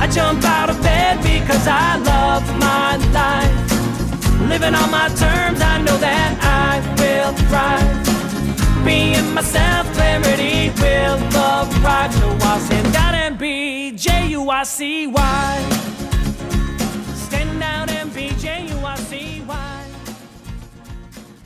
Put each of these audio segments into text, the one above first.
I jump out of bed because I love my life. Living on my terms, I know that I will thrive. Being myself, clarity will arrive. So I'll stand out and be J U I C Y. Stand out and be J U I C Y.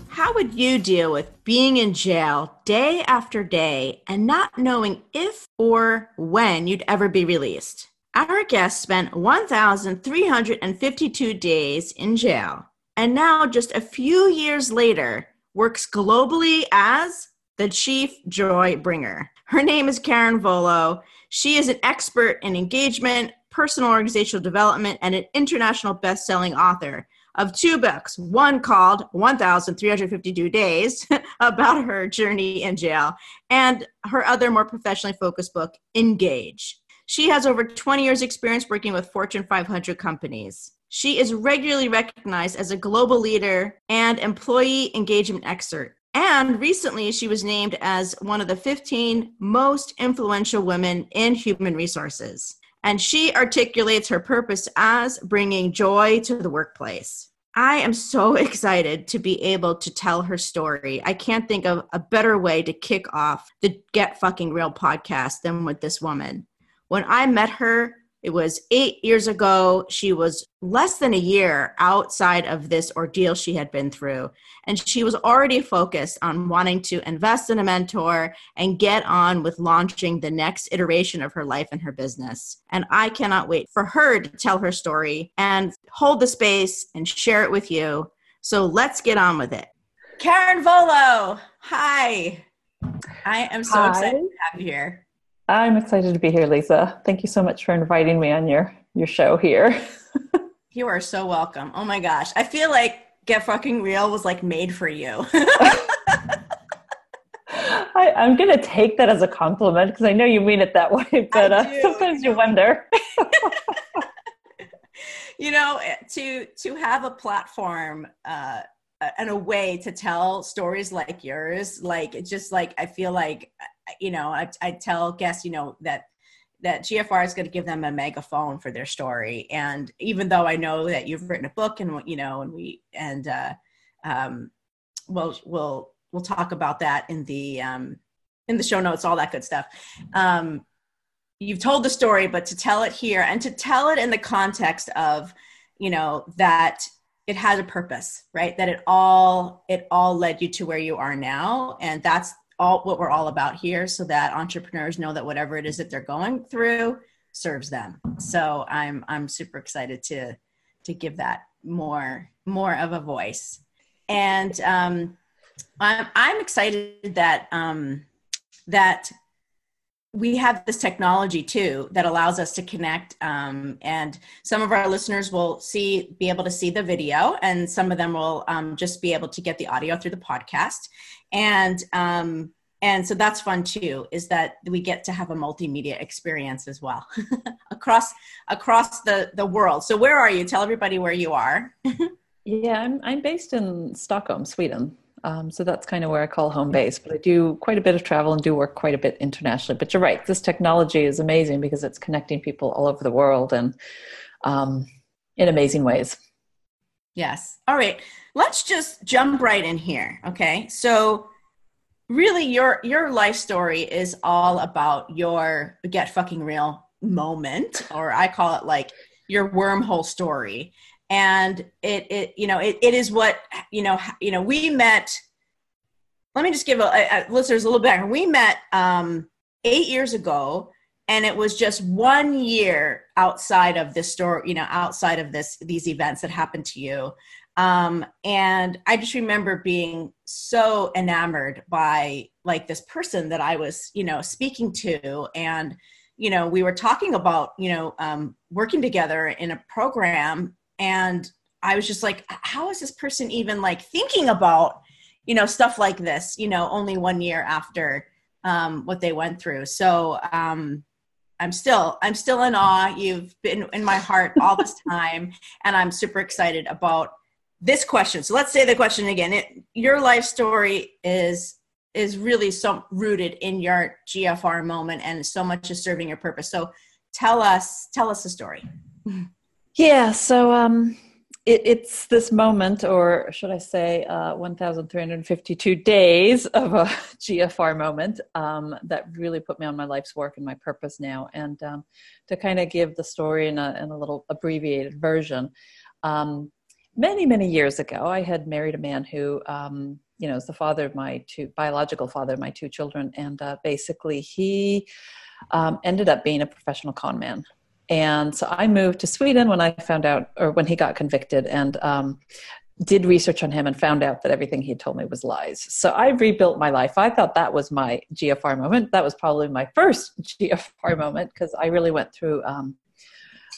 How would you deal with being in jail day after day and not knowing if or when you'd ever be released? Our guest spent 1,352 days in jail and now, just a few years later, works globally as the chief joy bringer. Her name is Karen Volo. She is an expert in engagement, personal organizational development, and an international best-selling author of two books, one called 1,352 Days about her journey in jail, and her other more professionally focused book, Engage. She has over 20 years experience working with Fortune 500 companies. She is regularly recognized as a global leader and employee engagement expert. And recently, she was named as one of the 15 most influential women in human resources. And she articulates her purpose as bringing joy to the workplace. I am so excited to be able to tell her story. I can't think of a better way to kick off the Get Fucking Real podcast than with this woman. When I met her, it was eight years ago. She was less than a year outside of this ordeal she had been through. And she was already focused on wanting to invest in a mentor and get on with launching the next iteration of her life and her business. And I cannot wait for her to tell her story and hold the space and share it with you. So let's get on with it. Karen Volo, hi. I am so Hi. excited to have you here. I'm excited to be here, Lisa. Thank you so much for inviting me on your your show here. You are so welcome. Oh my gosh. I feel like Get Fucking Real was like made for you. I, I'm going to take that as a compliment because I know you mean it that way, but uh, sometimes you wonder. you know, to to have a platform uh and a way to tell stories like yours, like it's just like I feel like you know, I I tell guests, you know, that that GFR is going to give them a megaphone for their story. And even though I know that you've written a book and you know, and we and uh, um, we'll we'll we'll talk about that in the um, in the show notes, all that good stuff. Um, you've told the story, but to tell it here and to tell it in the context of, you know, that it has a purpose, right? That it all it all led you to where you are now, and that's all what we're all about here so that entrepreneurs know that whatever it is that they're going through serves them. So i'm i'm super excited to to give that more more of a voice. And um i'm i'm excited that um that we have this technology too that allows us to connect um, and some of our listeners will see be able to see the video and some of them will um, just be able to get the audio through the podcast and um, and so that's fun too is that we get to have a multimedia experience as well across across the the world so where are you tell everybody where you are Yeah, I'm I'm based in Stockholm, Sweden. Um, so that's kind of where I call home base. But I do quite a bit of travel and do work quite a bit internationally. But you're right, this technology is amazing because it's connecting people all over the world and um, in amazing ways. Yes. All right. Let's just jump right in here. Okay. So really your your life story is all about your get fucking real moment or I call it like your wormhole story and it it you know it, it is what you know you know we met let me just give a, a, a listeners a little background we met um eight years ago and it was just one year outside of this story you know outside of this these events that happened to you um and i just remember being so enamored by like this person that i was you know speaking to. And you know we were talking about you know um, working together in a program. And i was just like how is this person even like thinking about you know stuff like this you know only one year after um, what they went through? So um, i'm still i'm still in awe. You've been in my heart all this time. And i'm super excited about this question. So let's say the question again. It, your life story is is really so rooted in your gfr moment and so much is serving your purpose. So tell us tell us the story. Yeah so um it, it's this moment, or should I say, uh, 1,352 days of a GFR moment um, that really put me on my life's work and my purpose now. And um, to kind of give the story in a, in a little abbreviated version, um, many, many years ago, I had married a man who, um, you know, is the father of my two biological father of my two children, and uh, basically he um, ended up being a professional con man. And so I moved to Sweden when I found out, or when he got convicted, and um, did research on him and found out that everything he told me was lies. So I rebuilt my life. I thought that was my GFR moment. That was probably my first GFR moment because I really went through um,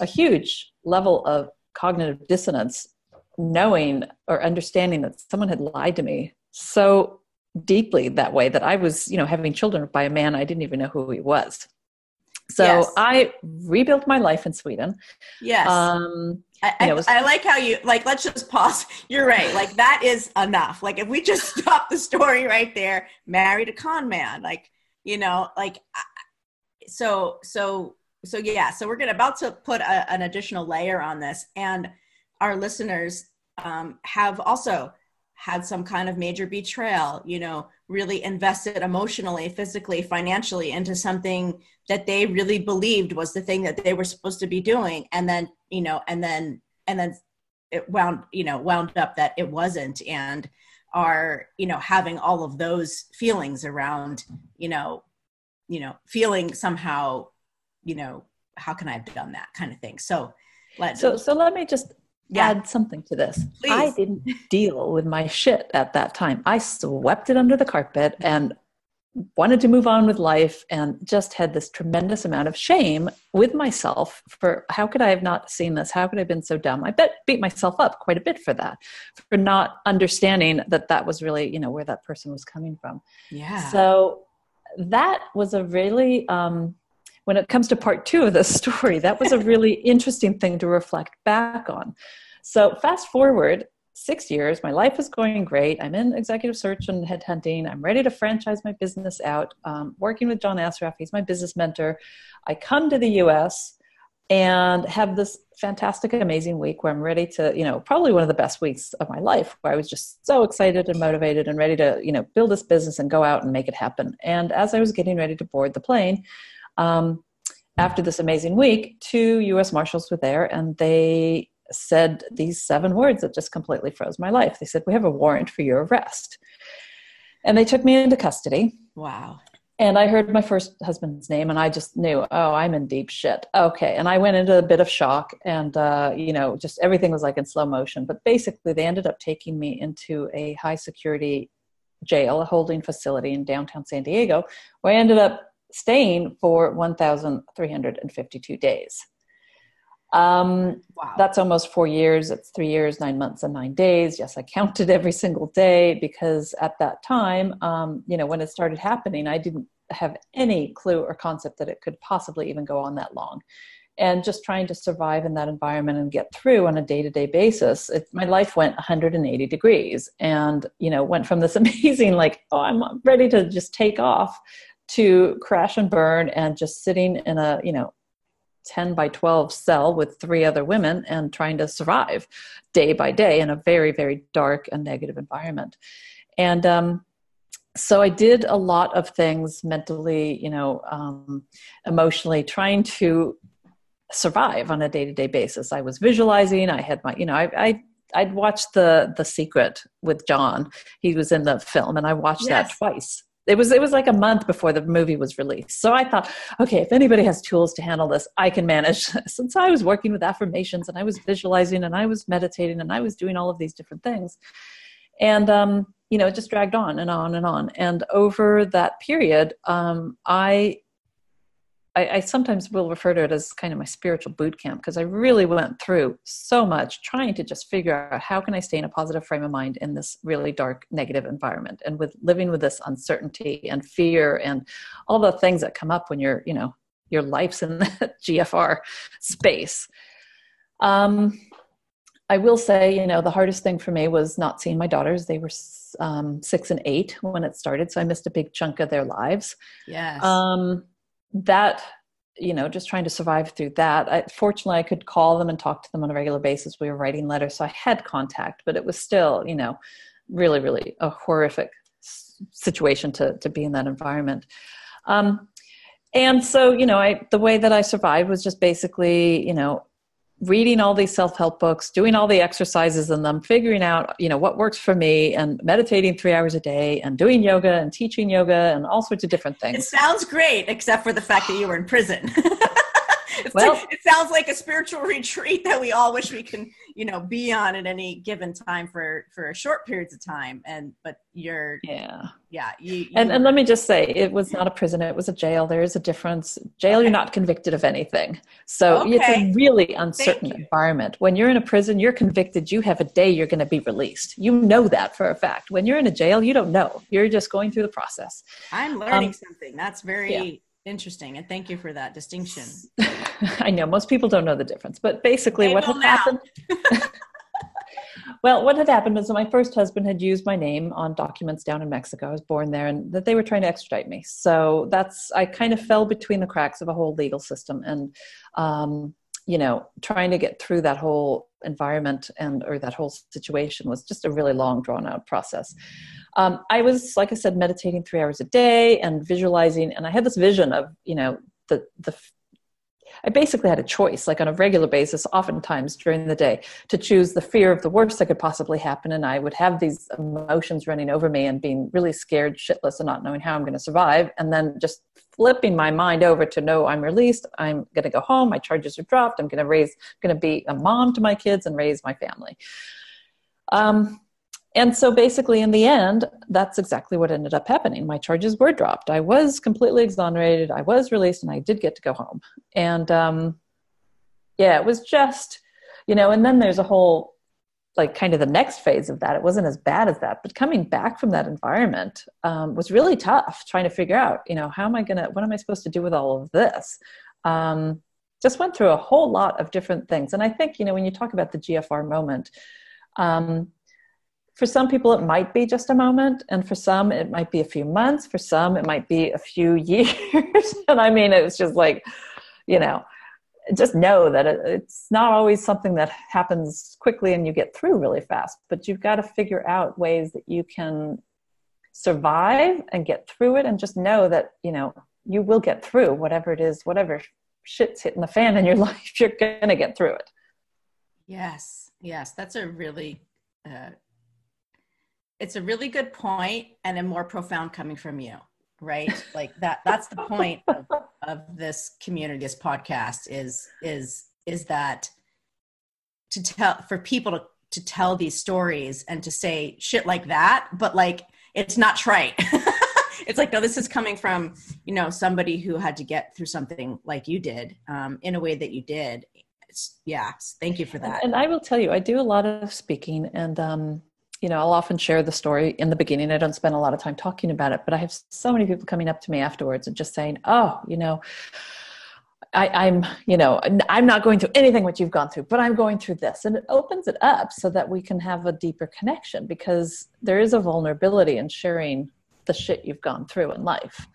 a huge level of cognitive dissonance knowing or understanding that someone had lied to me so deeply that way that I was, you know, having children by a man I didn't even know who he was. So yes. I rebuilt my life in Sweden. Yes. Um, I, I, was, I, like how you like. Let's just pause. You're right. Like that is enough. Like if we just stop the story right there, married a con man. Like you know, like so so so yeah. So we're gonna about to put a, an additional layer on this, and our listeners um, have also had some kind of major betrayal. You know, really invested emotionally, physically, financially into something that they really believed was the thing that they were supposed to be doing and then you know and then and then it wound you know wound up that it wasn't and are you know having all of those feelings around you know you know feeling somehow you know how can i have done that kind of thing so let so so let me just yeah. add something to this. Please. I didn't deal with my shit at that time. I swept it under the carpet and wanted to move on with life and just had this tremendous amount of shame with myself for how could I have not seen this? How could I have been so dumb? I bet beat myself up quite a bit for that, for not understanding that that was really, you know, where that person was coming from. Yeah. So that was a really, um, when it comes to part two of this story, that was a really interesting thing to reflect back on. So, fast forward six years, my life is going great. I'm in executive search and headhunting. I'm ready to franchise my business out, um, working with John Assaraf, He's my business mentor. I come to the US and have this fantastic, amazing week where I'm ready to, you know, probably one of the best weeks of my life where I was just so excited and motivated and ready to, you know, build this business and go out and make it happen. And as I was getting ready to board the plane, um, after this amazing week, two US Marshals were there and they said these seven words that just completely froze my life. They said, We have a warrant for your arrest. And they took me into custody. Wow. And I heard my first husband's name and I just knew, oh, I'm in deep shit. Okay. And I went into a bit of shock and, uh, you know, just everything was like in slow motion. But basically, they ended up taking me into a high security jail, a holding facility in downtown San Diego, where I ended up staying for 1,352 days. Um, wow. That's almost four years. It's three years, nine months, and nine days. Yes, I counted every single day because at that time, um, you know, when it started happening, I didn't have any clue or concept that it could possibly even go on that long. And just trying to survive in that environment and get through on a day to day basis, it, my life went 180 degrees and, you know, went from this amazing, like, oh, I'm ready to just take off to crash and burn and just sitting in a, you know, 10 by 12 cell with three other women and trying to survive day by day in a very, very dark and negative environment. And um, so I did a lot of things mentally, you know, um, emotionally, trying to survive on a day-to-day basis i was visualizing i had my you know i, I I'd watched the the Secret with John. He was in the film, and I watched yes. that twice. It was it was like a month before the movie was released. So I thought, okay, if anybody has tools to handle this, I can manage so I was working with affirmations, and I was visualizing, and I was meditating, and I was doing all of these different things. And um, you know, it just dragged on and on and on. And over that period, um, I I, I, sometimes will refer to it as kind of my spiritual boot camp because I really went through so much trying to just figure out how can I stay in a positive frame of mind in this really dark, negative environment, and with living with this uncertainty and fear and all the things that come up when you're, you know, your life's in the GFR space. Um, I will say, you know, the hardest thing for me was not seeing my daughters. They were um, six and eight when it started, so I missed a big chunk of their lives. Yes. Um, that you know just trying to survive through that I, fortunately i could call them and talk to them on a regular basis. We were writing letters so i had contact but it was still you know really really a horrific situation to to be in that environment. Um, and so you know i the way that i survived was just basically you know reading all these self-help books doing all the exercises in them figuring out you know what works for me and meditating three hours a day and doing yoga and teaching yoga and all sorts of different things. It sounds great except for the fact that you were in prison well, it sounds like a spiritual retreat that we all wish we can, you know, be on at any given time for for short periods of time. And but you're, yeah, yeah. You, you and and let me just say, it was not a prison; it was a jail. There is a difference. Jail, okay. you're not convicted of anything, so okay. it's a really uncertain environment. When you're in a prison, you're convicted. You have a day you're going to be released. You know that for a fact. When you're in a jail, you don't know. You're just going through the process. I'm learning um, something. That's very. Yeah Interesting, and thank you for that distinction. I know most people don't know the difference, but basically, they what had now. happened. well, what had happened was that my first husband had used my name on documents down in Mexico. I was born there, and that they were trying to extradite me. So that's I kind of fell between the cracks of a whole legal system, and um, you know, trying to get through that whole environment and or that whole situation was just a really long, drawn out process um, I was, like I said, meditating three hours a day and visualizing, and I had this vision of, you know, the the. I basically had a choice, like on a regular basis, oftentimes during the day, to choose the fear of the worst that could possibly happen, and I would have these emotions running over me and being really scared, shitless, and not knowing how I'm going to survive, and then just flipping my mind over to no, I'm released, I'm going to go home, my charges are dropped, I'm going to raise, I'm going to be a mom to my kids and raise my family. Um, and so basically, in the end, that's exactly what ended up happening. My charges were dropped. I was completely exonerated. I was released, and I did get to go home. And um, yeah, it was just, you know, and then there's a whole, like, kind of the next phase of that. It wasn't as bad as that, but coming back from that environment um, was really tough trying to figure out, you know, how am I going to, what am I supposed to do with all of this? Um, just went through a whole lot of different things. And I think, you know, when you talk about the GFR moment, um, for some people it might be just a moment and for some it might be a few months. For some it might be a few years. And i mean it's just like you know just know that it, it's not always something that happens quickly and you get through really fast but you've got to figure out ways that you can survive and get through it and just know that you know you will get through whatever it is whatever shit's hitting the fan in your life you're gonna get through it. Yes yes. That's a really uh, it's a really good point and a more profound coming from you right? Like that that's the point of, of this community this podcast is is is that to tell for people to to tell these stories and to say shit like that but like it's not trite. It's like no this is coming from you know somebody who had to get through something like you did um, in a way that you did. It's, yeah thank you for that. And, and i will tell you i do a lot of speaking and um, you know, I'll often share the story in the beginning. I don't spend a lot of time talking about it, but I have so many people coming up to me afterwards and just saying, "Oh, you know, I, am you know, I'm not going through anything what you've gone through, but I'm going through this," and it opens it up so that we can have a deeper connection because there is a vulnerability in sharing the shit you've gone through in life.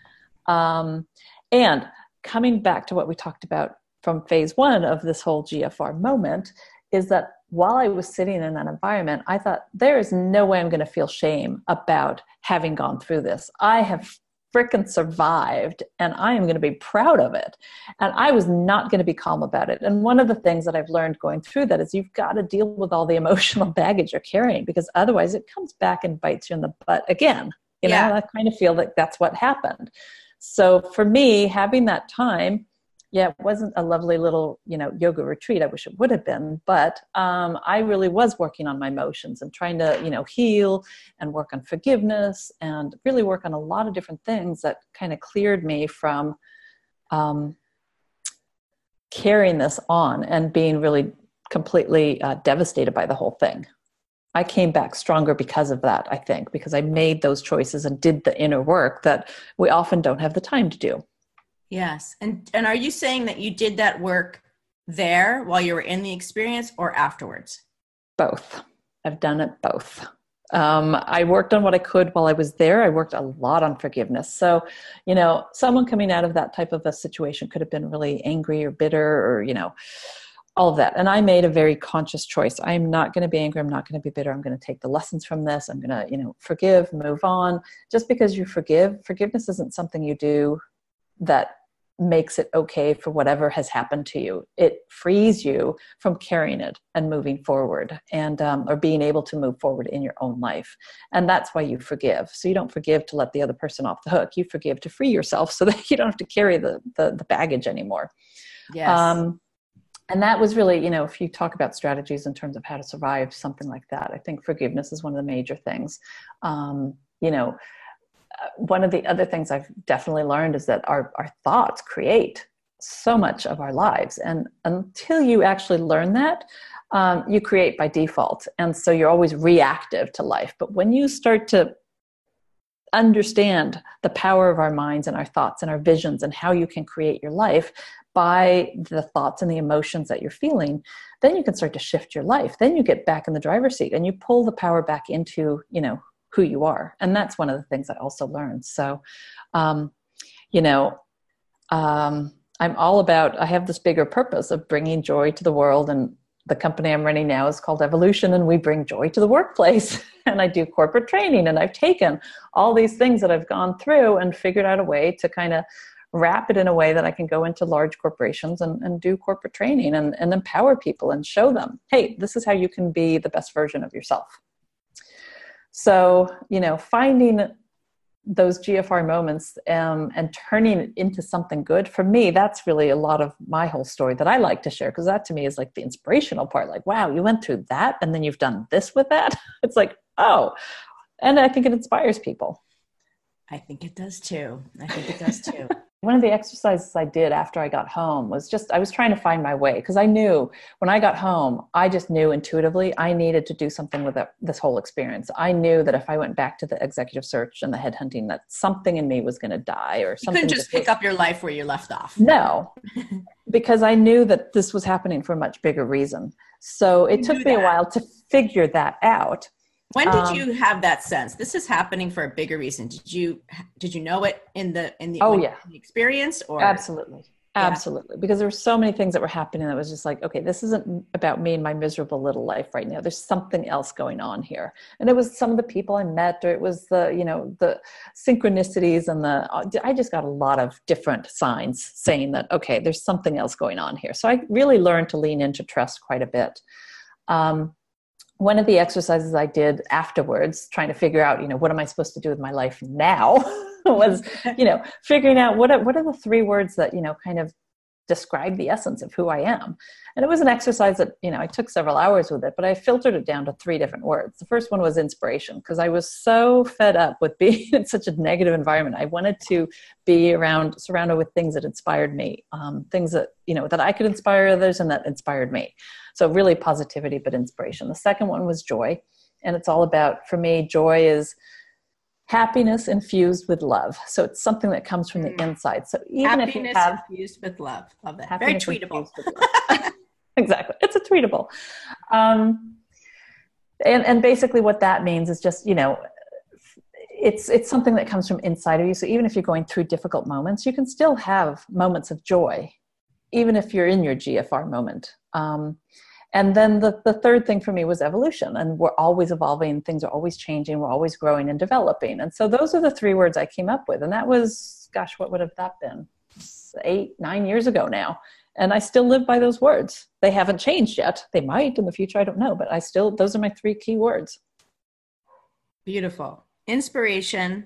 Um, and coming back to what we talked about from phase one of this whole GFR moment is that while I was sitting in that environment, I thought, there is no way I'm going to feel shame about having gone through this. I have frickin' survived and I am going to be proud of it. And I was not going to be calm about it. And one of the things that I've learned going through that is you've got to deal with all the emotional baggage you're carrying because otherwise it comes back and bites you in the butt again. You yeah. know, I kind of feel like that's what happened. So for me, having that time, yeah, it wasn't a lovely little, you know, yoga retreat. I wish it would have been, but um, I really was working on my emotions and trying to, you know, heal and work on forgiveness and really work on a lot of different things that kind of cleared me from um, carrying this on and being really completely uh, devastated by the whole thing. I came back stronger because of that, I think, because I made those choices and did the inner work that we often don't have the time to do. Yes. And and are you saying that you did that work there while you were in the experience or afterwards? Both. I've done it both. Um, I worked on what I could while I was there. I worked a lot on forgiveness. So, you know, someone coming out of that type of a situation could have been really angry or bitter or, you know, all of that. And I made a very conscious choice. I'm not going to be angry. I'm not going to be bitter. I'm going to take the lessons from this. I'm going to, you know, forgive, move on. Just because you forgive, forgiveness isn't something you do that makes it okay for whatever has happened to you. It frees you from carrying it and moving forward and um, or being able to move forward in your own life. And that's why you forgive. So you don't forgive to let the other person off the hook. You forgive to free yourself so that you don't have to carry the the, the baggage anymore. Yes. Um, and that was really, you know, if you talk about strategies in terms of how to survive something like that, I think forgiveness is one of the major things. Um, you know, one of the other things I've definitely learned is that our, our thoughts create so much of our lives. And until you actually learn that, um, you create by default. And so you're always reactive to life. But when you start to understand the power of our minds and our thoughts and our visions and how you can create your life by the thoughts and the emotions that you're feeling then you can start to shift your life then you get back in the driver's seat and you pull the power back into you know who you are. And that's one of the things i also learned. So um, you know um, i'm all about i have this bigger purpose of bringing joy to the world. And the company i'm running now is called evolution and we bring joy to the workplace. And i do corporate training and i've taken all these things that i've gone through and figured out a way to kind of wrap it in a way that i can go into large corporations and, and do corporate training and, and empower people and show them hey this is how you can be the best version of yourself so, you know, finding those GFR moments um, and turning it into something good for me, that's really a lot of my whole story that I like to share because that to me is like the inspirational part. Like, wow, you went through that and then you've done this with that. It's like, oh, and I think it inspires people. I think it does too. I think it does too. one of the exercises I did after I got home was just I was trying to find my way because I knew when I got home, I just knew intuitively I needed to do something with this whole experience. I knew that if I went back to the executive search and the headhunting, that something in me was going to die or something. You couldn't just pick up your life where you left off. No, because I knew that this was happening for a much bigger reason. So it you took me that. a while to figure that out when did um, you have that sense? This is happening for a bigger reason. Did you did you know it in the in the, oh, yeah. the experience or absolutely yeah. absolutely because there were so many things that were happening that was just like okay this isn't about me and my miserable little life right now there's something else going on here and it was some of the people i met or it was the you know the synchronicities and the uh, i just got a lot of different signs saying that okay there's something else going on here so i really learned to lean into trust quite a bit um, one of the exercises I did afterwards, trying to figure out, you know, what am I supposed to do with my life now, was, you know, figuring out what are, what are the three words that, you know, kind of describe the essence of who I am. And it was an exercise that, you know, I took several hours with it, but I filtered it down to three different words. The first one was inspiration, because I was so fed up with being in such a negative environment. I wanted to be around, surrounded with things that inspired me, um, things that, you know, that I could inspire others and that inspired me. So, really positivity, but inspiration. The second one was joy. And it's all about, for me, joy is happiness infused with love. So it's something that comes from the hmm. inside. So even happiness if you have infused with love, love that. Very tweetable. exactly, it's a tweetable. Um, and and basically, what that means is just you know, it's it's something that comes from inside of you. So even if you're going through difficult moments, you can still have moments of joy, even if you're in your GFR moment. Um, And then the, the third thing for me was evolution. And we're always evolving, things are always changing, we're always growing and developing. And so those are the three words I came up with. And that was, gosh, what would have that been? Eight, nine years ago now. And I still live by those words. They haven't changed yet. They might in the future, I don't know. But I still, those are my three key words. Beautiful. Inspiration,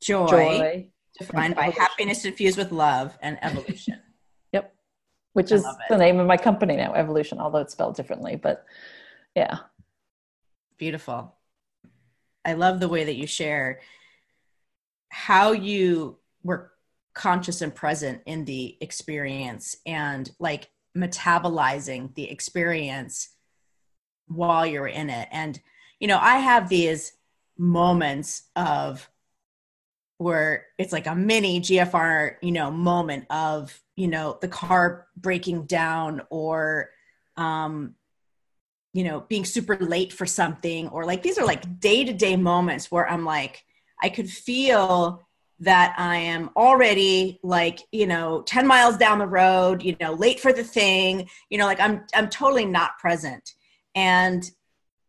joy, Joy. defined by happiness infused with love, and evolution. Which is the name of my company now, Evolution, although it's spelled differently. But yeah. Beautiful. I love the way that you share how you were conscious and present in the experience and like metabolizing the experience while you're in it. And, you know, I have these moments of where it's like a mini GFR, you know, moment of, you know, the car breaking down or, um, you know, being super late for something, or like these are like day to day moments where I'm like, I could feel that I am already like, you know, 10 miles down the road, you know, late for the thing, you know, like I'm, I'm totally not present. And,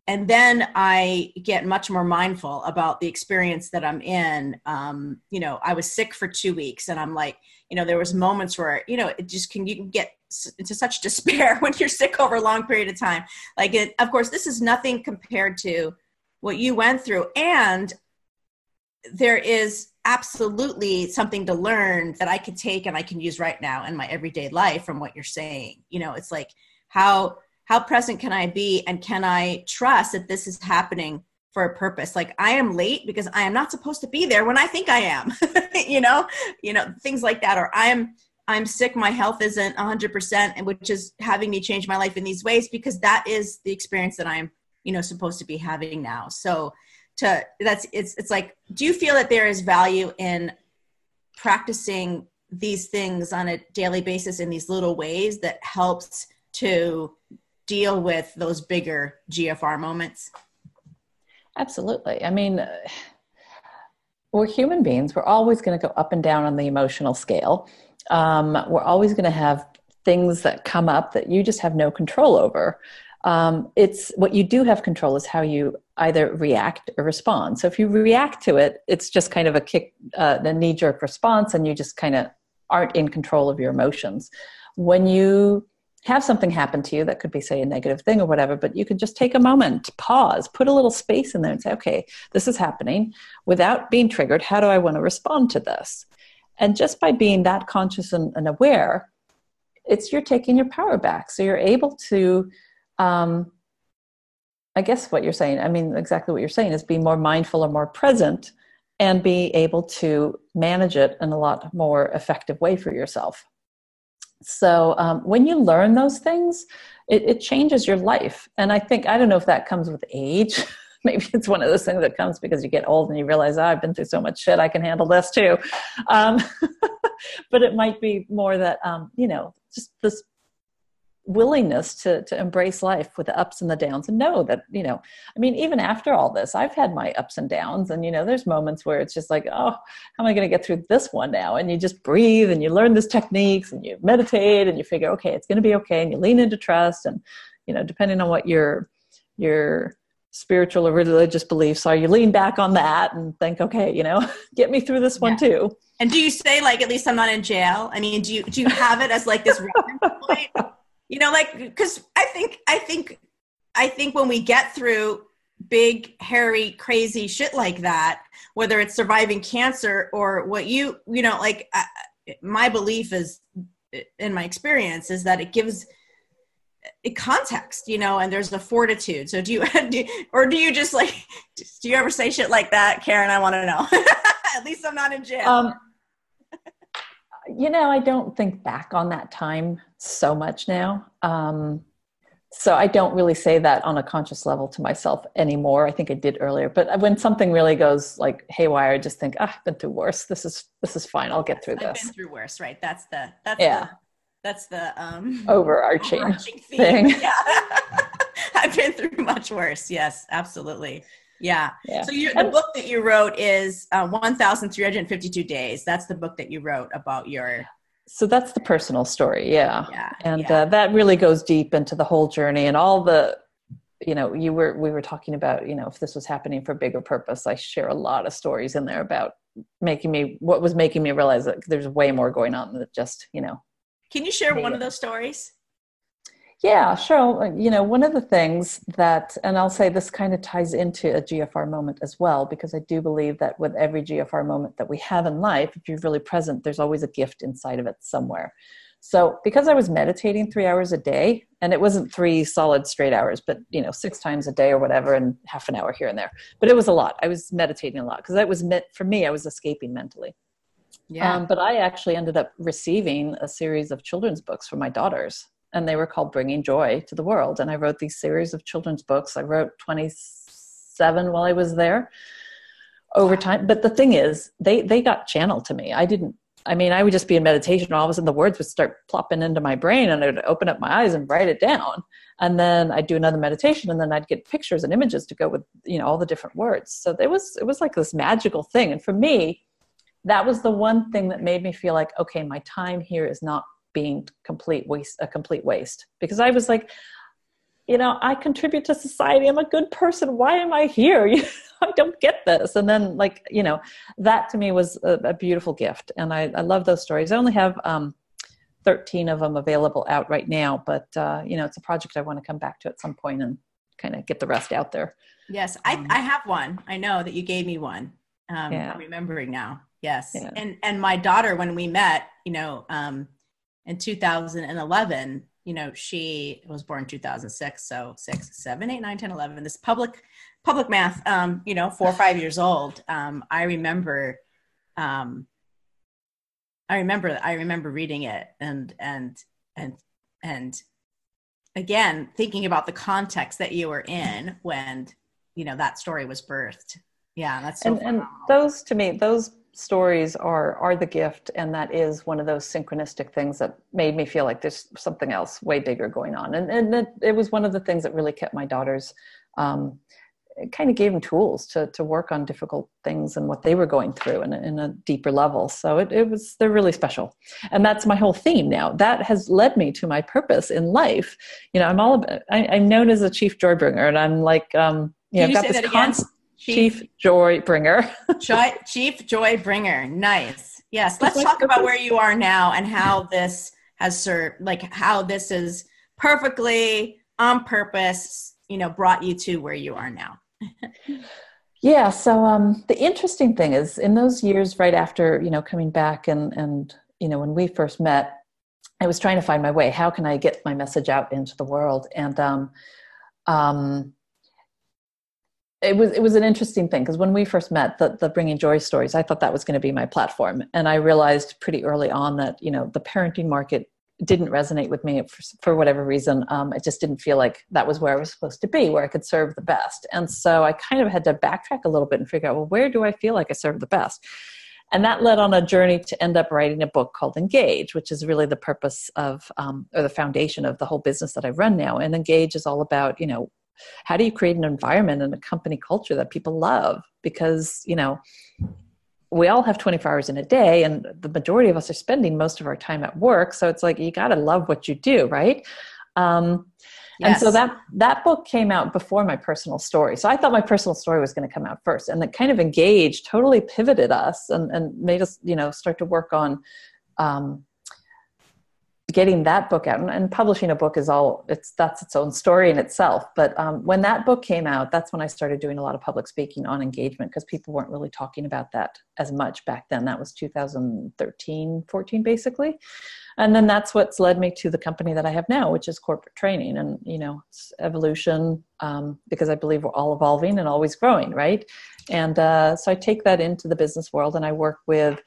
and then I get much more mindful about the experience that I'm in. Um, you know, I was sick for two weeks and I'm like, you know, there was moments where, you know, it just can, you can get into such despair when you're sick over a long period of time. Like, it, of course, this is nothing compared to what you went through. And there is absolutely something to learn that I could take and I can use right now in my everyday life from what you're saying. You know, it's like how how present can I be and can I trust that this is happening for a purpose? Like I am late because I am not supposed to be there when I think I am. you know, you know, things like that or I'm I'm sick, my health isn't 100% and which is having me change my life in these ways because that is the experience that I'm, you know, supposed to be having now. So to that's it's it's like do you feel that there is value in practicing these things on a daily basis in these little ways that helps to deal with those bigger GFR moments? Absolutely. I mean, we're human beings. We're always going to go up and down on the emotional scale. Um, we're always going to have things that come up that you just have no control over. Um, it's what you do have control is how you either react or respond. So if you react to it, it's just kind of a kick, uh, knee jerk response, and you just kind of aren't in control of your emotions. When you have something happen to you that could be say a negative thing or whatever but you could just take a moment pause put a little space in there and say okay this is happening. Without being triggered how do i want to respond to this? And just by being that conscious and, and aware it's you're taking your power back. So you're able to um, i guess what you're saying i mean exactly what you're saying is be more mindful or more present and be able to manage it in a lot more effective way for yourself so um, when you learn those things, it, it, changes your life. And I think, I don't know if that comes with age. Maybe it's one of those things that comes because you get old and you realize, oh, I've been through so much shit, I can handle this too. Um, but it might be more that, um, you know, just this willingness to to embrace life with the ups and the downs and know that you know i mean even after all this i've had my ups and downs and you know there's moments where it's just like oh how am i going to get through this one now and you just breathe and you learn these techniques and you meditate and you figure okay it's going to be okay and you lean into trust and you know depending on what your your spiritual or religious beliefs are you lean back on that and think okay you know get me through this one Yeah. too And do you say like at least I'm not in jail? I mean, do you do you have it as like this reference point? You know, like because I think I think I think when we get through big, hairy, crazy shit like that, whether it's surviving cancer or what you you know, like I, my belief is in my experience is that it gives a context, you know, and there's a fortitude. So do you, do or do you just like, do you ever say shit like that, Karen? I want to know. At least I'm not in jail. Um, you know, I don't think back on that time so much now. Um, so I don't really say that on a conscious level to myself anymore. I think I did earlier, but when something really goes like haywire, I just think, ah, I've been through worse. This is this is fine. I'll get through I've this. been through worse, right? That's the that's Yeah. the, that's the um Overarching. overarching theme. thing. Yeah. I've been through much worse. Yes, absolutely. Yeah. Yeah. So you, the book that you wrote is uh, 1,352 days. That's the book that you wrote about your so that's the personal story yeah, Yeah, and yeah. Uh, that really goes deep into the whole journey and all the you know you were we were talking about you know if this was happening for bigger purpose i share a lot of stories in there about making me what was making me realize that there's way more going on than just you know Can you share one of those stories? Yeah, sure. You know, one of the things that, and I'll say this kind of ties into a GFR moment as well, because I do believe that with every GFR moment that we have in life, if you're really present, there's always a gift inside of it somewhere. So, because I was meditating three hours a day, and it wasn't three solid straight hours, but you know, six times a day or whatever, and half an hour here and there, but it was a lot. I was meditating a lot because that was meant for me. I was escaping mentally. Um, but I actually ended up receiving a series of children's books for my daughters, and they were called Bringing Joy to the World. And I wrote these series of children's books. I wrote 27 while I was there over time. But the thing is, they, they got channeled to me. I didn't, I mean, I would just be in meditation, and all of a sudden the words would start plopping into my brain, and I would open up my eyes and write it down. And then I'd do another meditation, and then I'd get pictures and images to go with, you know, all the different words. So it was, it was like this magical thing. And for me, that was the one thing that made me feel like okay my time here is not being complete waste a complete waste because i was like you know i contribute to society i'm a good person why am i here i don't get this and then like you know that to me was a, a beautiful gift and I, I love those stories i only have um, 13 of them available out right now but uh, you know it's a project i want to come back to at some point and kind of get the rest out there Yes, I, Um, I have one. I know that you gave me one. Um, Yeah. I'm remembering now. Yes, Yeah. and and my daughter when we met, you know, um, in 2011, you know, she was born 2006, so six, seven, eight, nine, 10, 11. This public public math, um, you know, four or five years old. Um, I remember, um, I remember, I remember reading it and and and and again thinking about the context that you were in when you know that story was birthed yeah that's so and, and those to me those stories are are the gift and that is one of those synchronistic things that made me feel like there's something else way bigger going on. And and it, it was one of the things that really kept my daughters um, kind of gave them tools to to work on difficult things and what they were going through in in a deeper level. So it, it was they're really special. And that's my whole theme now. That has led me to my purpose in life. You know i'm all about I, i'm known as a chief joy bringer and i'm like um you Can know I've got this that chief joy bringer joy, chief joy bringer nice yes let's talk about where you are now and how this has served like how this is perfectly on purpose you know brought you to where you are now Yeah. So um, the interesting thing is, in those years right after you know coming back and and you know when we first met, I was trying to find my way. How can I get my message out into the world? And um, um, it was it was an interesting thing because when we first met, the the bringing joy stories, I thought that was going to be my platform, and I realized pretty early on that you know the parenting market didn't resonate with me for, for whatever reason. Um, it just didn't feel like that was where I was supposed to be, where I could serve the best. And so I kind of had to backtrack a little bit and figure out, well, where do I feel like I serve the best? And that led on a journey to end up writing a book called Engage, which is really the purpose of, um, or the foundation of the whole business that I run now. And Engage is all about, you know, how do you create an environment and a company culture that people love? Because, you know, we all have 24 hours in a day and the majority of us are spending most of our time at work. So it's like you got to love what you do right? Um, and so that that book came out before my personal story. So i thought my personal story was going to come out first and it kind of engaged totally pivoted us and, and made us you know start to work on um, getting that book out and, and publishing a book is all it's that's its own story in itself but um, when that book came out that's when i started doing a lot of public speaking on engagement because people weren't really talking about that as much back then. That was 2013 14 basically. And then that's what's led me to the company that i have now which is corporate training. And you know it's evolution um, because i believe we're all evolving and always growing right? And uh, so i take that into the business world and i work with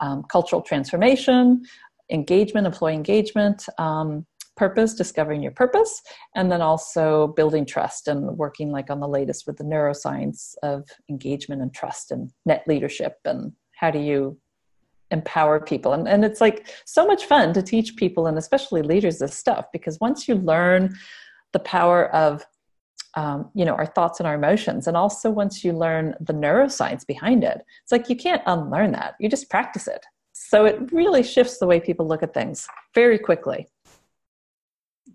um, cultural transformation engagement, employee engagement, um, purpose, discovering your purpose, and then also building trust and working like on the latest with the neuroscience of engagement and trust and net leadership and how do you empower people. And, and it's like so much fun to teach people and especially leaders this stuff because once you learn the power of um, you know our thoughts and our emotions and also once you learn the neuroscience behind it it's like you can't unlearn that. You just practice it So it really shifts the way people look at things very quickly.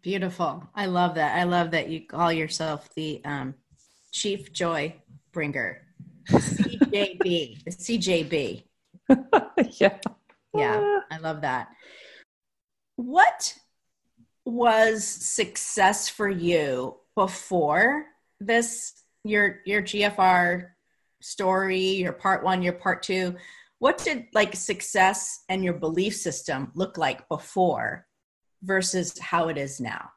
Beautiful. I love that. I love that you call yourself the um, Chief Joy Bringer. CJB. the CJB. yeah. Yeah. I love that. What was success for you before this your your GFR story, your part 1, your part 2? What did like success and your belief system look like before versus how it is now?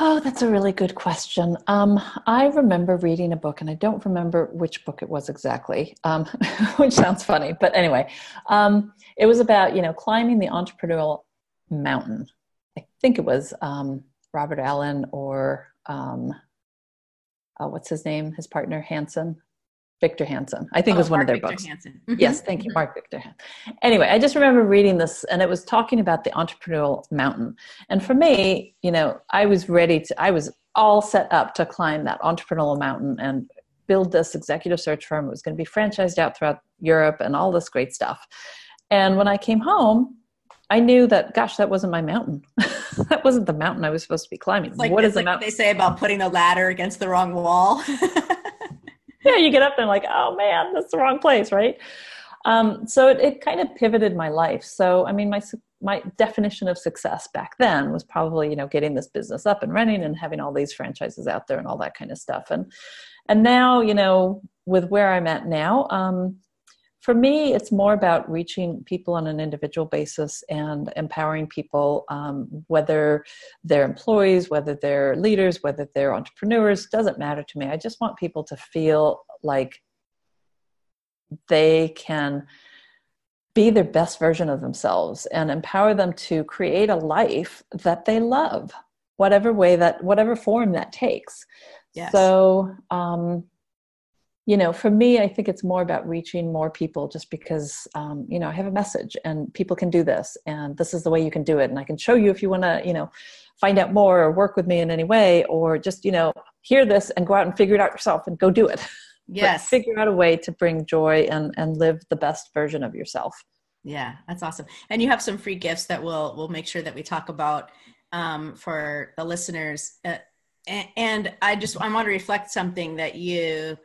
Oh, that's a really good question. Um, I remember reading a book, and I don't remember which book it was exactly, um, which sounds funny, but anyway, um, it was about you know climbing the entrepreneurial mountain. I think it was um, Robert Allen or um, uh, what's his name, his partner Hansen. Victor Hansen. I think oh, it was one Mark of their Victor books. Mm-hmm. Yes, thank you, Mark Victor. Hansen. Anyway, I just remember reading this, and it was talking about the entrepreneurial mountain. And for me, you know, I was ready to. I was all set up to climb that entrepreneurial mountain and build this executive search firm. It was going to be franchised out throughout Europe and all this great stuff. And when I came home, I knew that, gosh, that wasn't my mountain. that wasn't the mountain I was supposed to be climbing. It's like, what is like mountain? they say about putting a ladder against the wrong wall. yeah, you get up there and like, oh man, that's the wrong place, right? Um, so it, it kind of pivoted my life. So I mean, my my definition of success back then was probably you know getting this business up and running and having all these franchises out there and all that kind of stuff. And and now you know with where I'm at now, um, for me, it's more about reaching people on an individual basis and empowering people, um, whether they're employees, whether they're leaders, whether they're entrepreneurs, doesn't matter to me. I just want people to feel like they can be their best version of themselves and empower them to create a life that they love, whatever way that, whatever form that takes. Yes. So, um, you know for me i think it's more about reaching more people just because um, you know i have a message and people can do this and this is the way you can do it. And i can show you if you want to you know find out more or work with me in any way or just you know hear this and go out and figure it out yourself and go do it. Yes. figure out a way to bring joy and and live the best version of yourself. Yeah that's awesome. And you have some free gifts that we'll we'll make sure that we talk about um, for the listeners. Uh, and, and i just i want to reflect something that you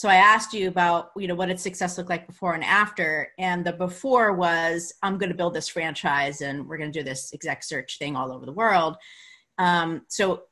so i asked you about you know what did success look like before and after? And the before was i'm going to build this franchise and we're going to do this exec search thing all over the world. Um, so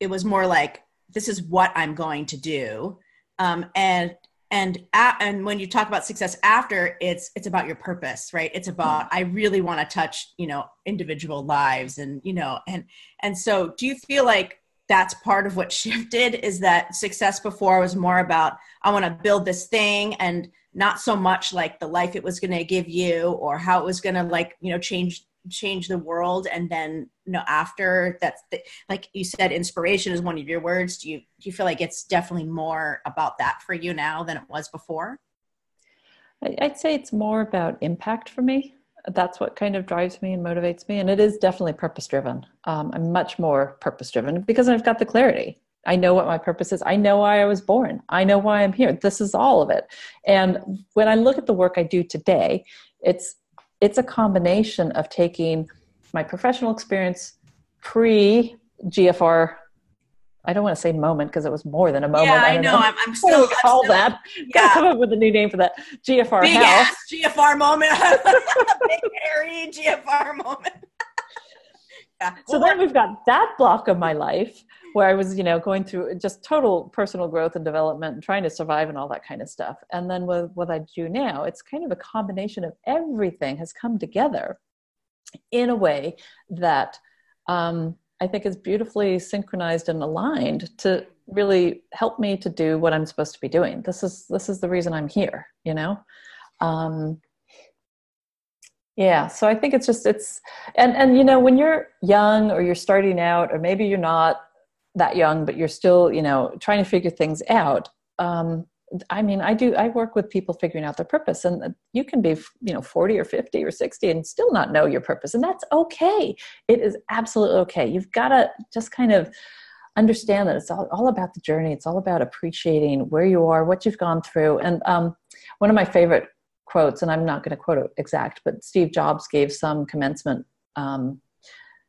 it was more like this is what i'm going to do. Um, and and and when you talk about success after it's it's about your purpose right? It's about i really want to touch you know individual lives and you know and and so do you feel like that's part of what shifted is that success before was more about i want to build this thing and not so much like the life it was going to give you or how it was going to like you know change change the world and then you know after that's the, like you said inspiration is one of your words. Do you do you feel like it's definitely more about that for you now than it was before? I'd say it's more about impact for me that's what kind of drives me and motivates me. And it is definitely purpose driven um, i'm much more purpose driven because i've got the clarity. I know what my purpose is. I know why i was born. I know why i'm here. This is all of it. And when i look at the work i do today it's it's a combination of taking my professional experience pre gfr I don't want to say moment because it was more than a moment. Yeah, I, know. know. I'm, I'm still still, that. Yeah. Gotta come up with a new name for that. GFR Big ass GFR moment. Big hairy GFR moment. yeah. So then we've got that block of my life where I was, you know, going through just total personal growth and development and trying to survive and all that kind of stuff. And then with what I do now, it's kind of a combination of everything has come together in a way that um, I think is beautifully synchronized and aligned to really help me to do what I'm supposed to be doing. This is this is the reason I'm here, you know. Um, yeah, so I think it's just it's and and you know when you're young or you're starting out or maybe you're not that young but you're still you know trying to figure things out. Um, I mean, I do. I work with people figuring out their purpose, and you can be, you know, forty or fifty or sixty, and still not know your purpose, and that's okay. It is absolutely okay. You've got to just kind of understand that it's all, all about the journey. It's all about appreciating where you are, what you've gone through, and um, one of my favorite quotes, and I'm not going to quote it exact, but Steve Jobs gave some commencement um,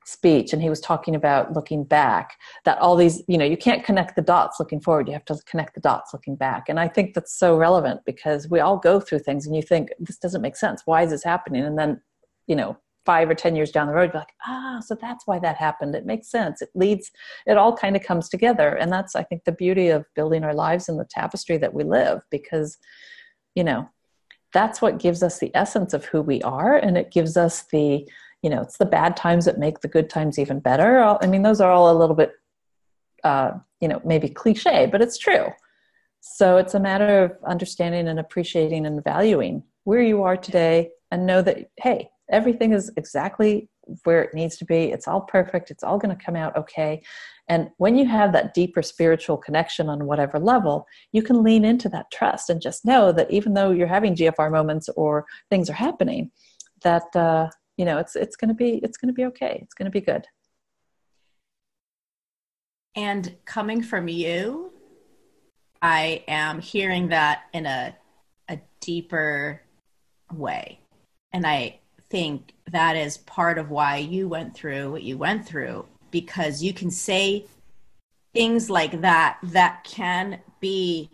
speech and he was talking about looking back that all these you know you can't connect the dots looking forward you have to connect the dots looking back. And i think that's so relevant because we all go through things and you think this doesn't make sense. Why is this happening? And then you know five or ten years down the road you're like ah so that's why that happened. It makes sense. It leads it all kind of comes together. And that's i think the beauty of building our lives in the tapestry that we live because you know that's what gives us the essence of who we are and it gives us the you know it's the bad times that make the good times even better. I mean those are all a little bit uh, you know maybe cliche but it's true. So it's a matter of understanding and appreciating and valuing where you are today and know that hey everything is exactly where it needs to be. It's all perfect. It's all going to come out okay. And when you have that deeper spiritual connection on whatever level you can lean into that trust and just know that even though you're having gfr moments or things are happening that uh, you know it's it's going to be it's going to be okay. It's going to be good. And coming from you i am hearing that in a a deeper way. And i think that is part of why you went through what you went through because you can say things like that that can be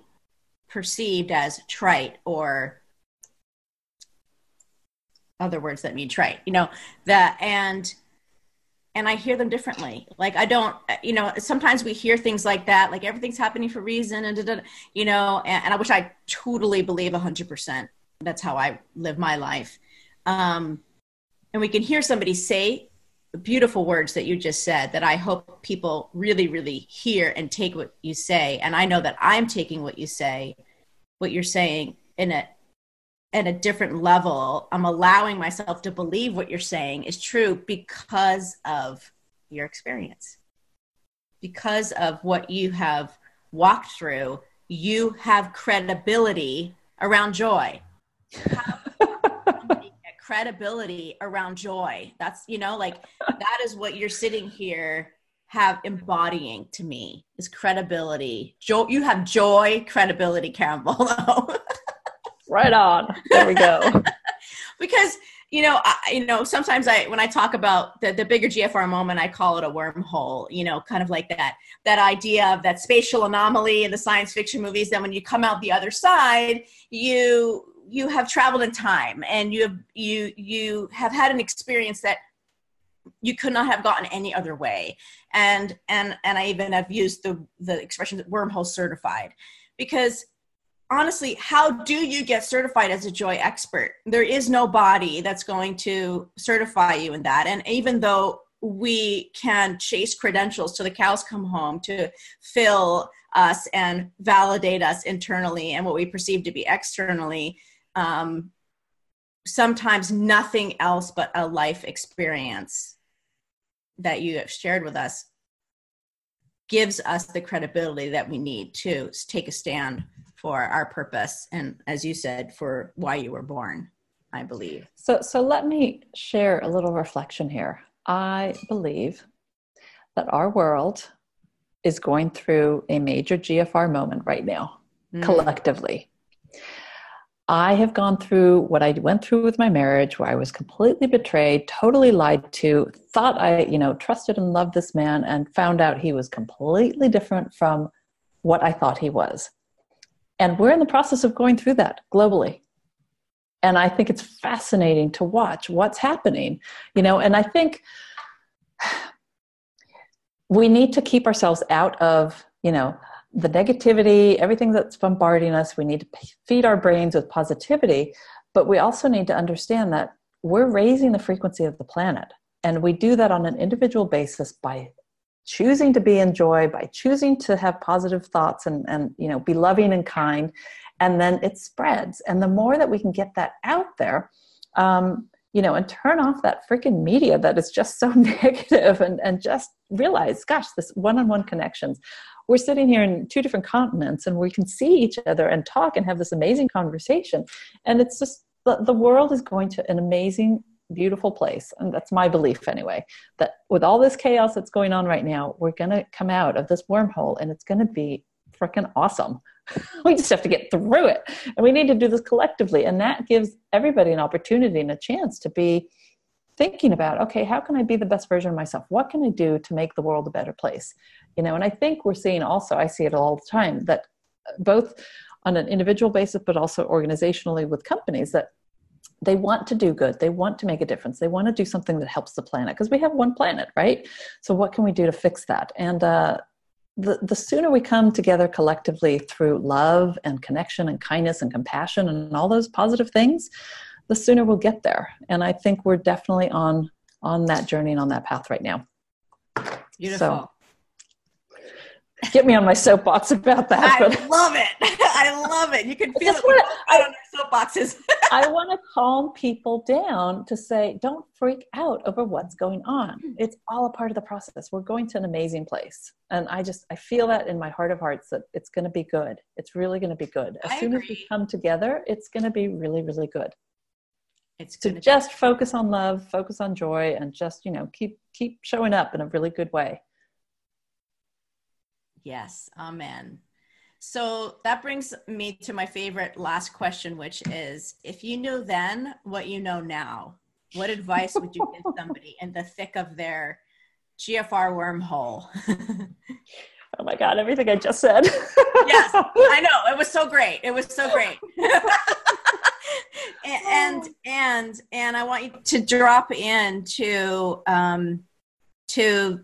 perceived as trite or other words that mean trite you know that and and i hear them differently. Like i don't you know sometimes we hear things like that like everything's happening for reason and da, da, you know and, and i wish i totally believe 100% that's how i live my life. Um and we can hear somebody say beautiful words that you just said that i hope people really really hear and take what you say. And i know that i'm taking what you say what you're saying in a at a different level i'm allowing myself to believe what you're saying is true because of your experience. Because of what you have walked through you have credibility around joy. Credibility around joy. That's you know like that is what you're sitting here have embodying to me is credibility. Joy you have joy credibility campbell right on. There we go. Because you know I, you know sometimes i when i talk about the, the bigger gfr moment i call it a wormhole you know kind of like that that idea of that spatial anomaly in the science fiction movies then when you come out the other side you you have traveled in time and you have you you have had an experience that you could not have gotten any other way. And and and i even have used the the expression wormhole certified. Because honestly, how do you get certified as a joy expert? There is no body that's going to certify you in that. And even though we can chase credentials till the cows come home to fill us and validate us internally and what we perceive to be externally, um, sometimes nothing else but a life experience that you have shared with us gives us the credibility that we need to take a stand for our purpose and as you said for why you were born i believe so so let me share a little reflection here i believe that our world is going through a major gfr moment right now mm. collectively I have gone through what I went through with my marriage, where I was completely betrayed, totally lied to, thought I, you know, trusted and loved this man, and found out he was completely different from what I thought he was. And we're in the process of going through that globally. And I think it's fascinating to watch what's happening, you know, and I think we need to keep ourselves out of, you know, the negativity, everything that's bombarding us. We need to feed our brains with positivity, but we also need to understand that we're raising the frequency of the planet. And we do that on an individual basis by choosing to be in joy by choosing to have positive thoughts and and you know be loving and kind and then it spreads. And the more that we can get that out there um, you know and turn off that freaking media that is just so negative and and just realize gosh this one-on-one connections. We're sitting here in two different continents and we can see each other and talk and have this amazing conversation. And it's just the, the world is going to an amazing beautiful place and that's my belief anyway that with all this chaos that's going on right now we're going to come out of this wormhole and it's going to be freaking awesome we just have to get through it. And we need to do this collectively. And that gives everybody an opportunity and a chance to be thinking about okay how can i be the best version of myself what can i do to make the world a better place you know and i think we're seeing also i see it all the time that both on an individual basis but also organizationally with companies that they want to do good they want to make a difference they want to do something that helps the planet because we have one planet right so what can we do to fix that and uh, the, the sooner we come together collectively through love and connection and kindness and compassion and all those positive things the sooner we'll get there and i think we're definitely on on that journey and on that path right now Beautiful. So, get me on my soapbox about that. I but love it. I love it. You can feel it you out on their soapboxes. I want to calm people down to say, don't freak out over what's going on. Hmm. It's all a part of the process. We're going to an amazing place. And I just, I feel that in my heart of hearts that it's going to be good. It's really going to be good. As I soon as we come together, it's going to be really, really good. It's So gonna just focus on love, focus on joy, and just, you know, keep, keep showing up in a really good way. Yes, amen. So that brings me to my favorite last question, which is if you knew then what you know now, what advice would you give somebody in the thick of their GFR wormhole? Oh my God, everything I just said. yes, I know. It was so great. It was so great. and, and and I want you to drop in to um to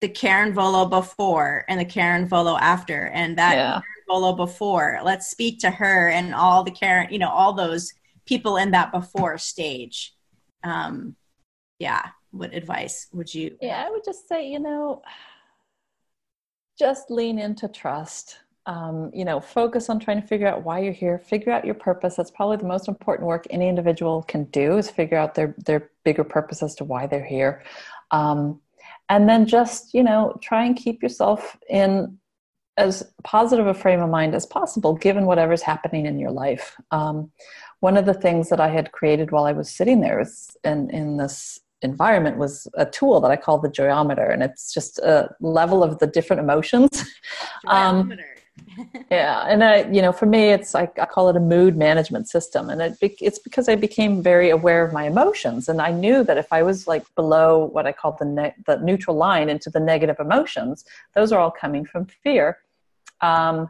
the Karin Volo before and the Karin Volo after and that Yeah. Karin before. Let's speak to her and all the Karin, you know, all those people in that before stage. Um yeah, what advice would you Yeah, I would just say, you know, just lean into trust. Um, you know, focus on trying to figure out why you're here, figure out your purpose. That's probably the most important work any individual can do is figure out their their bigger purpose as to why they're here. Um, and then just, you know, try and keep yourself in as positive a frame of mind as possible given whatever's happening in your life. Um, one of the things that I had created while I was sitting there is in, in this environment was a tool that I call the joyometer, and it's just a level of the different emotions. Um. Yeah, and I, you know, for me, it's like I call it a mood management system, and it it's because I became very aware of my emotions, and I knew that if I was like below what I call the ne- the neutral line into the negative emotions, those are all coming from fear. Um,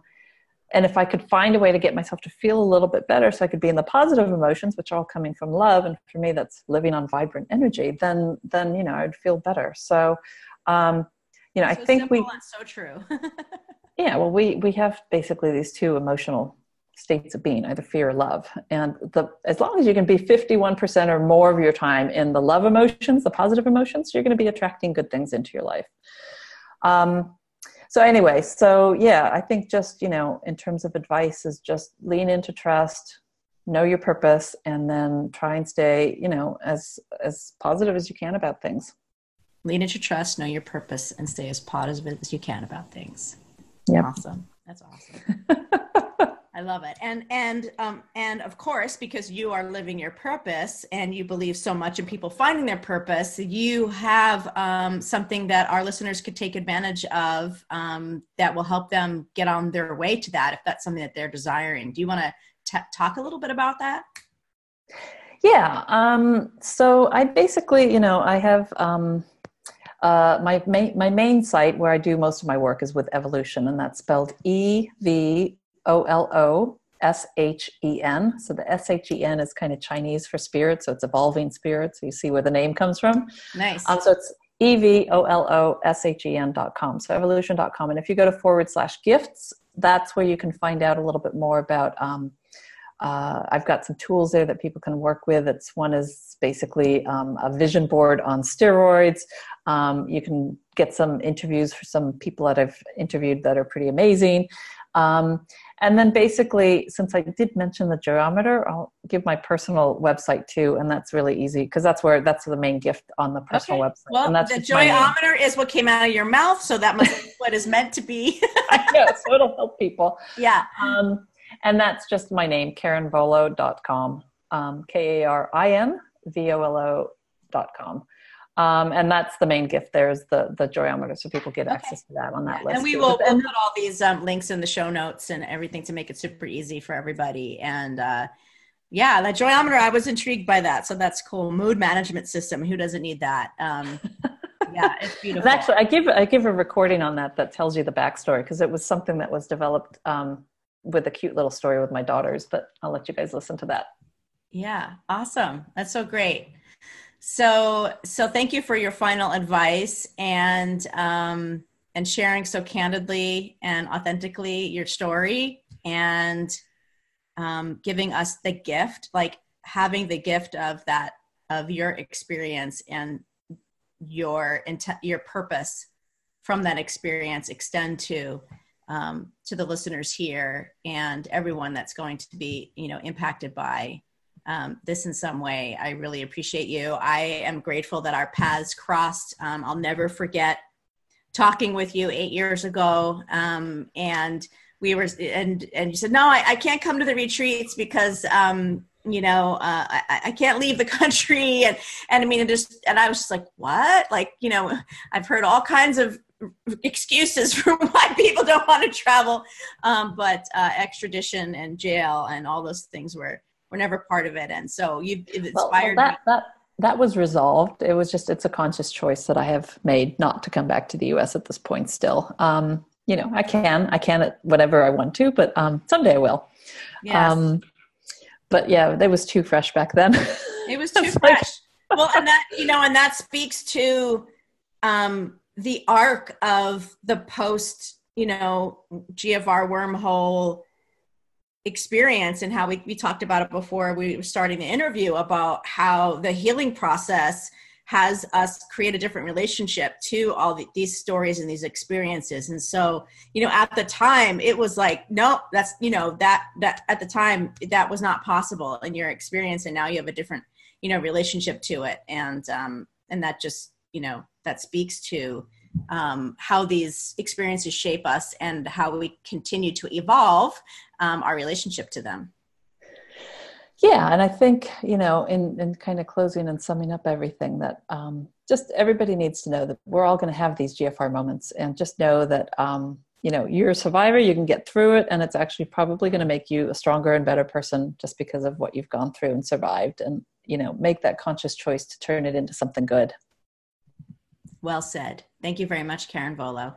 and if I could find a way to get myself to feel a little bit better, so I could be in the positive emotions, which are all coming from love, and for me, that's living on vibrant energy. Then, then you know, I'd feel better. So, um, you know, I think we so true. yeah, well, we we have basically these two emotional states of being, either fear or love. And the as long as you can be 51% or more of your time in the love emotions, the positive emotions, you're going to be attracting good things into your life. Um, so anyway, so yeah, I think just, you know, in terms of advice is just lean into trust, know your purpose, and then try and stay, you know, as as positive as you can about things. Lean into trust, know your purpose, and stay as positive as you can about things. Yep. Awesome. That's awesome. I love it. And and um and of course, because you are living your purpose and you believe so much in people finding their purpose, you have um, something that our listeners could take advantage of um, that will help them get on their way to that if that's something that they're desiring. Do you want to talk a little bit about that? Yeah. Um, so I basically, you know, I have um, uh, my main my main site where I do most of my work is with Evoloshen, and that's spelled E V O L O S H E N. So the S H E N is kind of Chinese for spirit, so it's evolving spirit. So you see where the name comes from. Nice. Um, so it's E V O L O S H E N dot com. So evoloshen dot com. And if you go to forward slash gifts, that's where you can find out a little bit more about. Um, uh, I've got some tools there that people can work with. It's one is basically um, a vision board on steroids. Um, you can get some interviews for some people that I've interviewed that are pretty amazing. Um, and then basically, since I did mention the geometer, I'll give my personal website too, and that's really easy because that's where that's the main gift on the personal Okay. website. Well, and that's the just my name. joyometer is what came out of your mouth, so that must be what is meant to be. I know, so it'll help people. yeah. Um, and that's just my name, karinvolo.com, um, K A R I N V O L O.com. Um, and that's the main gift. There's the the joyometer, so people get Okay. access to that on that list. And we will we'll put all these um, links in the show notes and everything to make it super easy for everybody. And uh, yeah, that joyometer, I was intrigued by that. So that's cool. Mood management system. Who doesn't need that? Um, yeah, it's beautiful. Actually, I give I give a recording on that that tells you the backstory because it was something that was developed um, with a cute little story with my daughters. But I'll let you guys listen to that. Yeah, awesome. That's so great. So, so thank you for your final advice and um, and sharing so candidly and authentically your story and um, giving us the gift, like having the gift of that of your experience and your int- your purpose from that experience extend to um, to the listeners here and everyone that's going to be you know impacted by um, this in some way. I really appreciate you. I am grateful that our paths crossed. Um, I'll never forget talking with you eight years ago, um, and we were and and you said no, I, I can't come to the retreats because um, you know uh, I, I can't leave the country, and and I mean, just and I was just like, what? Like you know, I've heard all kinds of excuses for why people don't want to travel, um, but uh, extradition and jail and all those things were were never part of it. And so you it Well, inspired well, me. that that that was resolved. It was just it's a conscious choice that I have made not to come back to the U.S. at this point. Still, um, you know, I can I can at whatever I want to, but um, someday I will. Yes. Um, but yeah, it was too fresh back then. it was too like- fresh. well, and that you know, and that speaks to um, the arc of the post, you know, GFR wormhole experience and how we, we talked about it before. We were starting the interview about how the healing process has us create a different relationship to all the, these stories and these experiences. And so you know at the time it was like no that's you know that that at the time that was not possible in your experience. And now you have a different you know relationship to it. And um and that just you know that speaks to um, how these experiences shape us and how we continue to evolve um, our relationship to them Yeah, and I think you know, in in kind of closing and summing up everything, that um, just everybody needs to know that we're all going to have these GFR moments, and just know that um, you know you're a survivor. You can get through it, and it's actually probably going to make you a stronger and better person just because of what you've gone through and survived. And you know, make that conscious choice to turn it into something good. Well said thank you very much karin volo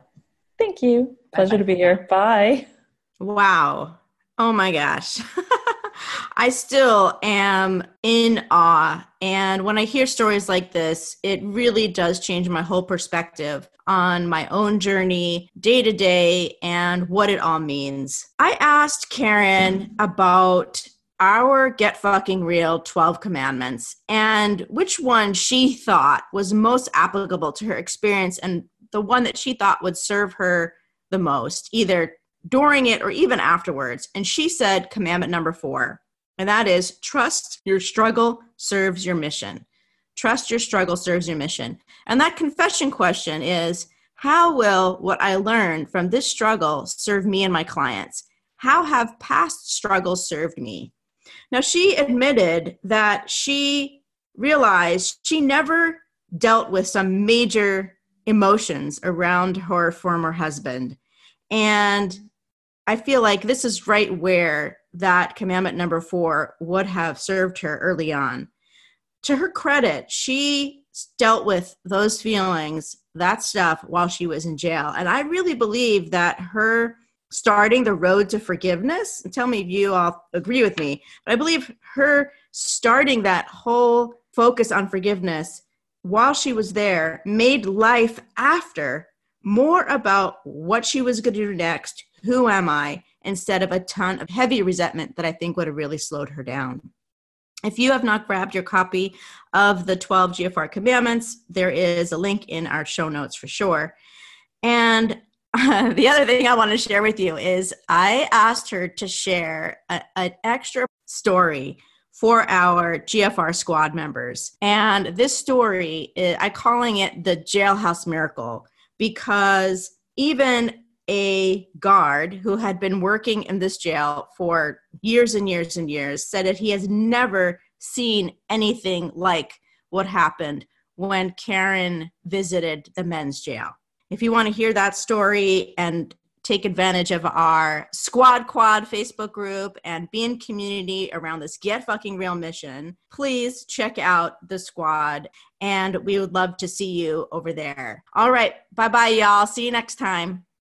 Thank you. Pleasure Bye-bye. to be here. Bye. Wow. Oh my gosh. I still am in awe. And when I hear stories like this, it really does change my whole perspective on my own journey, day to day, and what it all means. I asked Karin about our Get Fucking Real 12 commandments and which one she thought was most applicable to her experience and the one that she thought would serve her the most, either during it or even afterwards. And she said, commandment number four, and that is trust your struggle serves your mission. Trust your struggle serves your mission. And that confession question is how will what I learned from this struggle serve me and my clients? How have past struggles served me? Now, she admitted that she realized she never dealt with some major emotions around her former husband. And I feel like this is right where that commandment number four would have served her early on. To her credit, she dealt with those feelings, that stuff, while she was in jail. And I really believe that her starting the road to forgiveness, and tell me if you all agree with me, but I believe her starting that whole focus on forgiveness while she was there made life after more about what she was going to do next, who am I, instead of a ton of heavy resentment that I think would have really slowed her down. If you have not grabbed your copy of the 12 GFR commandments, there is a link in our show notes for sure. And the other thing I want to share with you is I asked her to share an extra story for our GFR squad members. And this story, eh, i- I'm calling it the jailhouse miracle because even a guard who had been working in this jail for years and years and years said that he has never seen anything like what happened when Karin visited the men's jail. If you want to hear that story and take advantage of our Squad Quad Facebook group and be in community around this Get Fucking Real mission, please check out the squad and we would love to see you over there. All right. Bye bye, y'all. See you next time.